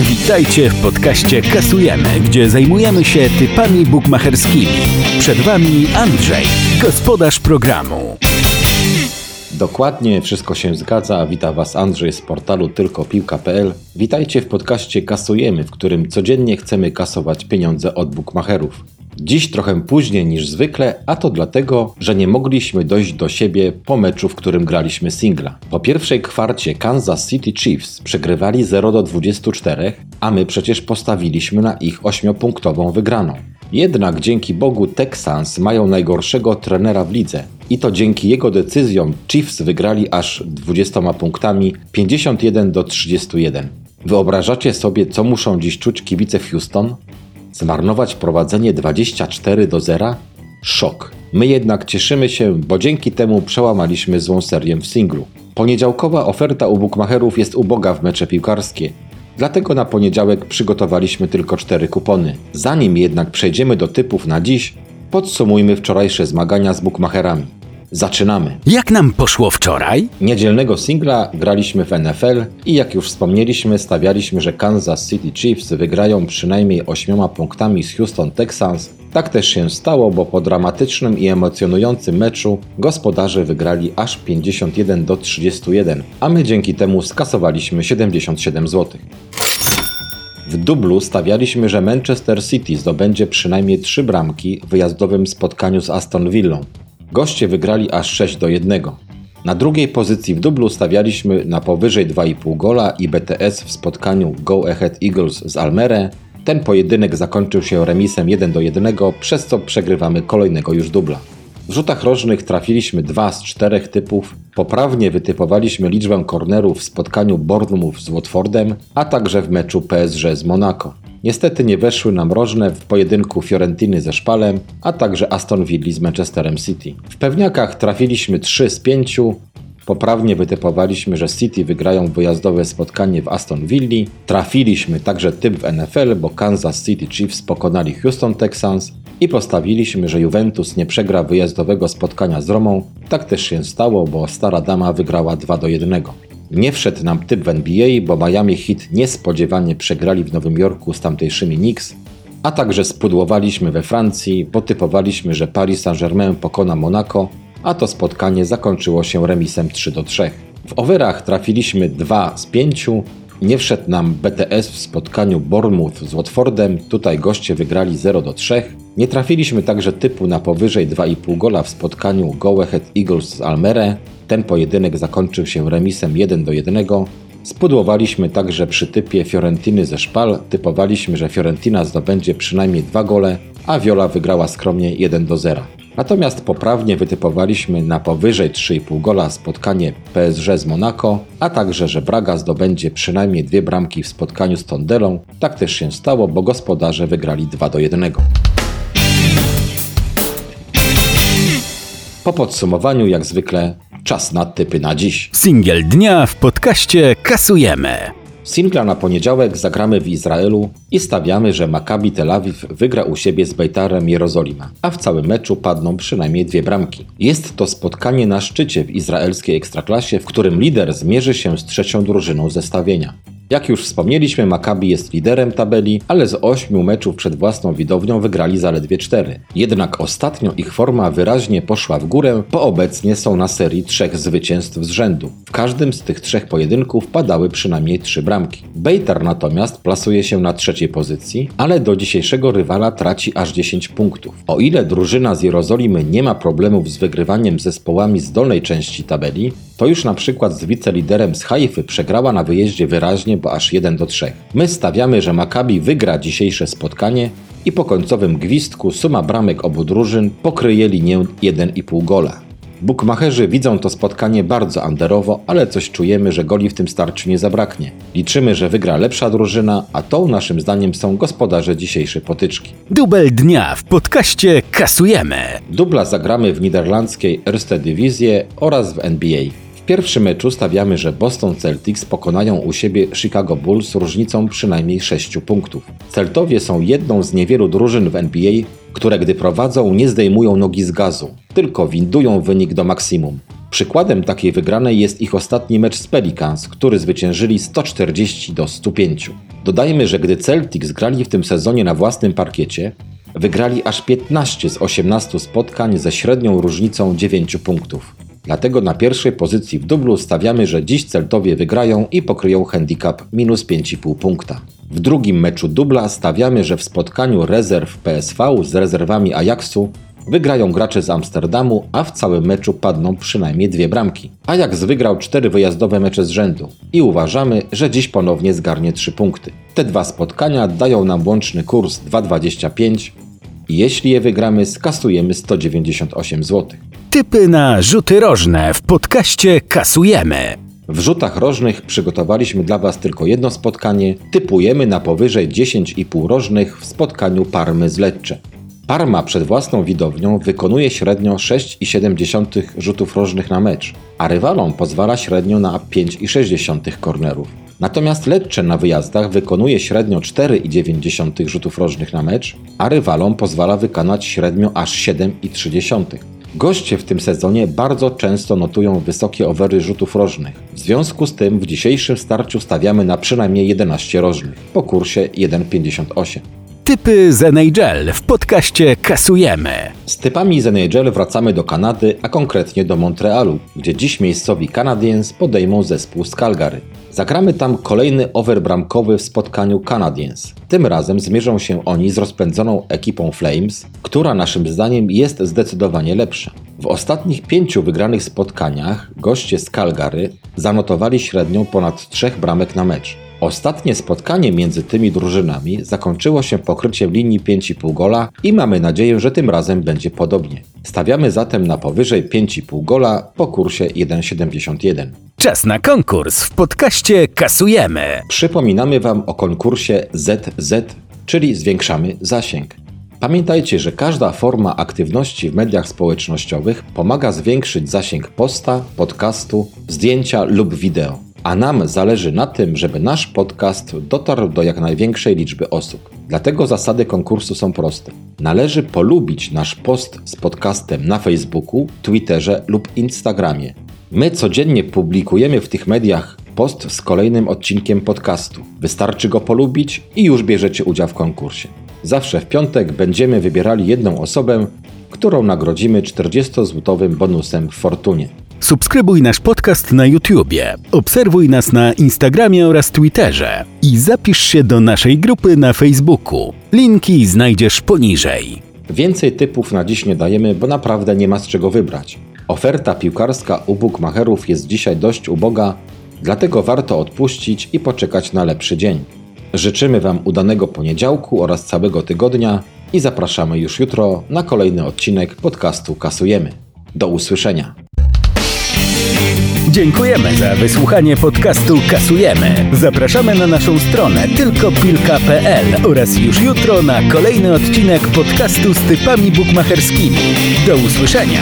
Witajcie w podcaście Kasujemy, gdzie zajmujemy się typami bukmacherskimi. Przed Wami Andrzej, gospodarz programu. Dokładnie wszystko się zgadza. Wita Was Andrzej z portalu tylkopiłka.pl. Witajcie w podcaście Kasujemy, w którym codziennie chcemy kasować pieniądze od bukmacherów. Dziś trochę później niż zwykle, a to dlatego, że nie mogliśmy dojść do siebie po meczu, w którym graliśmy singla. Po pierwszej kwarcie Kansas City Chiefs przegrywali 0 do 24, a my przecież postawiliśmy na ich 8-punktową wygraną. Jednak dzięki Bogu Texans mają najgorszego trenera w lidze. I to dzięki jego decyzjom Chiefs wygrali aż 20 punktami 51 do 31. Wyobrażacie sobie, co muszą dziś czuć kibice Houston? Zmarnować prowadzenie 24 do 0? Szok. My jednak cieszymy się, bo dzięki temu przełamaliśmy złą serię w singlu. Poniedziałkowa oferta u bukmacherów jest uboga w mecze piłkarskie. Dlatego na poniedziałek przygotowaliśmy tylko cztery kupony. Zanim jednak przejdziemy do typów na dziś, podsumujmy wczorajsze zmagania z bukmacherami. Zaczynamy. Jak nam poszło wczoraj? Niedzielnego singla graliśmy w NFL i jak już wspomnieliśmy, stawialiśmy, że Kansas City Chiefs wygrają przynajmniej 8 punktami z Houston Texans. Tak też się stało, bo po dramatycznym i emocjonującym meczu gospodarze wygrali aż 51 do 31, a my dzięki temu skasowaliśmy 77 zł. W dublu stawialiśmy, że Manchester City zdobędzie przynajmniej 3 bramki w wyjazdowym spotkaniu z Aston Villą. Goście wygrali aż 6 do 1. Na drugiej pozycji w dublu stawialiśmy na powyżej 2,5 gola i BTS w spotkaniu Go Ahead Eagles z Almere. Ten pojedynek zakończył się remisem 1 do 1, przez co przegrywamy kolejnego już dubla. W rzutach rożnych trafiliśmy dwa z czterech typów, poprawnie wytypowaliśmy liczbę kornerów w spotkaniu Bournemouth z Watfordem, a także w meczu PSG z Monaco. Niestety nie weszły nam rożne w pojedynku Fiorentiny ze Szpalem, a także Aston Villa z Manchesterem City. W pewniakach trafiliśmy 3 z 5, Poprawnie wytypowaliśmy, że City wygrają wyjazdowe spotkanie w Aston Villa. Trafiliśmy także typ w NFL, bo Kansas City Chiefs pokonali Houston Texans i postawiliśmy, że Juventus nie przegra wyjazdowego spotkania z Romą. Tak też się stało, bo stara dama wygrała 2 do 1. Nie wszedł nam typ w NBA, bo Miami Heat niespodziewanie przegrali w Nowym Jorku z tamtejszymi Knicks, a także spudłowaliśmy we Francji, potypowaliśmy, że Paris Saint-Germain pokona Monaco, a to spotkanie zakończyło się remisem 3 do 3. W overach trafiliśmy 2 z 5, nie wszedł nam BTS w spotkaniu Bournemouth z Watfordem, tutaj goście wygrali 0 do 3. Nie trafiliśmy także typu na powyżej 2,5 gola w spotkaniu Go Ahead Eagles z Almere. Ten pojedynek zakończył się remisem 1 do 1. Spudłowaliśmy także przy typie Fiorentiny ze Szpal. Typowaliśmy, że Fiorentina zdobędzie przynajmniej dwa gole, a Viola wygrała skromnie 1 do 0. Natomiast poprawnie wytypowaliśmy na powyżej 3,5 gola spotkanie PSG z Monaco, a także, że Braga zdobędzie przynajmniej dwie bramki w spotkaniu z Tondelą. Tak też się stało, bo gospodarze wygrali 2 do 1. Po podsumowaniu, jak zwykle, czas na typy na dziś. Singiel dnia w podcaście Kasujemy. Singla na poniedziałek zagramy w Izraelu i stawiamy, że Maccabi Tel Awiw wygra u siebie z Bejtarem Jerozolima, a w całym meczu padną przynajmniej dwie bramki. Jest to spotkanie na szczycie w izraelskiej ekstraklasie, w którym lider zmierzy się z trzecią drużyną zestawienia. Jak już wspomnieliśmy, Maccabi jest liderem tabeli, ale z ośmiu meczów przed własną widownią wygrali zaledwie cztery. Jednak ostatnio ich forma wyraźnie poszła w górę, bo obecnie są na serii trzech zwycięstw z rzędu. W każdym z tych trzech pojedynków padały przynajmniej trzy bramki. Bejtar natomiast plasuje się na trzeciej pozycji, ale do dzisiejszego rywala traci aż 10 punktów. O ile drużyna z Jerozolimy nie ma problemów z wygrywaniem zespołami z dolnej części tabeli, to już na przykład z wiceliderem z Haify przegrała na wyjeździe wyraźnie, bo aż 1 do 3. My stawiamy, że Maccabi wygra dzisiejsze spotkanie i po końcowym gwizdku suma bramek obu drużyn pokryje linię 1,5 gola. Bukmacherzy widzą to spotkanie bardzo anderowo, ale coś czujemy, że goli w tym starciu nie zabraknie. Liczymy, że wygra lepsza drużyna, a tą naszym zdaniem są gospodarze dzisiejszej potyczki. Dubel dnia w podcaście Kasujemy. Dubla zagramy w niderlandzkiej Erste Divisie oraz w NBA. Pierwszym meczu stawiamy, że Boston Celtics pokonają u siebie Chicago Bulls różnicą przynajmniej 6 punktów. Celtowie są jedną z niewielu drużyn w NBA, które gdy prowadzą nie zdejmują nogi z gazu, tylko windują wynik do maksimum. Przykładem takiej wygranej jest ich ostatni mecz z Pelicans, który zwyciężyli 140 do 105. Dodajmy, że gdy Celtics grali w tym sezonie na własnym parkiecie, wygrali aż 15 z 18 spotkań ze średnią różnicą 9 punktów. Dlatego na pierwszej pozycji w dublu stawiamy, że dziś Celtowie wygrają i pokryją handicap minus 5,5 punkta. W drugim meczu dubla stawiamy, że w spotkaniu rezerw PSV z rezerwami Ajaxu wygrają gracze z Amsterdamu, a w całym meczu padną przynajmniej dwie bramki. Ajax wygrał cztery wyjazdowe mecze z rzędu i uważamy, że dziś ponownie zgarnie trzy punkty. Te dwa spotkania dają nam łączny kurs 2,25 i jeśli je wygramy, skasujemy 198 zł. Typy na rzuty rożne w podcaście kasujemy. W rzutach rożnych przygotowaliśmy dla Was tylko jedno spotkanie. Typujemy na powyżej 10,5 rożnych w spotkaniu Parmy z Lecce. Parma przed własną widownią wykonuje średnio 6,7 rzutów rożnych na mecz, a rywalom pozwala średnio na 5,6 kornerów. Natomiast Lecce na wyjazdach wykonuje średnio 4,9 rzutów rożnych na mecz, a rywalom pozwala wykonać średnio aż 7,3. Goście w tym sezonie bardzo często notują wysokie overy rzutów rożnych. W związku z tym w dzisiejszym starciu stawiamy na przynajmniej 11 rożnych po kursie 1,58. Typy z NHL w podcaście kasujemy. Z typami z NHL wracamy do Kanady, a konkretnie do Montrealu, gdzie dziś miejscowi Canadiens podejmą zespół z Calgary. Zagramy tam kolejny over bramkowy w spotkaniu Canadiens. Tym razem zmierzą się oni z rozpędzoną ekipą Flames, która naszym zdaniem jest zdecydowanie lepsza. W ostatnich pięciu wygranych spotkaniach goście z Calgary zanotowali średnią ponad trzech bramek na mecz. Ostatnie spotkanie między tymi drużynami zakończyło się pokryciem linii 5,5 gola i mamy nadzieję, że tym razem będzie podobnie. Stawiamy zatem na powyżej 5,5 gola po kursie 1,71. Czas na konkurs w podcaście kasujemy. Przypominamy Wam o konkursie ZZ, czyli zwiększamy zasięg. Pamiętajcie, że każda forma aktywności w mediach społecznościowych pomaga zwiększyć zasięg posta, podcastu, zdjęcia lub wideo. A nam zależy na tym, żeby nasz podcast dotarł do jak największej liczby osób. Dlatego zasady konkursu są proste. Należy polubić nasz post z podcastem na Facebooku, Twitterze lub Instagramie. My codziennie publikujemy w tych mediach post z kolejnym odcinkiem podcastu. Wystarczy go polubić i już bierzecie udział w konkursie. Zawsze w piątek będziemy wybierali jedną osobę, którą nagrodzimy 40-złotowym bonusem w Fortunie. Subskrybuj nasz podcast na YouTubie, obserwuj nas na Instagramie oraz Twitterze i zapisz się do naszej grupy na Facebooku. Linki znajdziesz poniżej. Więcej typów na dziś nie dajemy, bo naprawdę nie ma z czego wybrać. Oferta piłkarska u bookmacherów jest dzisiaj dość uboga, dlatego warto odpuścić i poczekać na lepszy dzień. Życzymy Wam udanego poniedziałku oraz całego tygodnia i zapraszamy już jutro na kolejny odcinek podcastu Kasujemy. Do usłyszenia. Dziękujemy za wysłuchanie podcastu Kasujemy. Zapraszamy na naszą stronę tylkopilka.pl oraz już jutro na kolejny odcinek podcastu z typami bukmacherskimi. Do usłyszenia!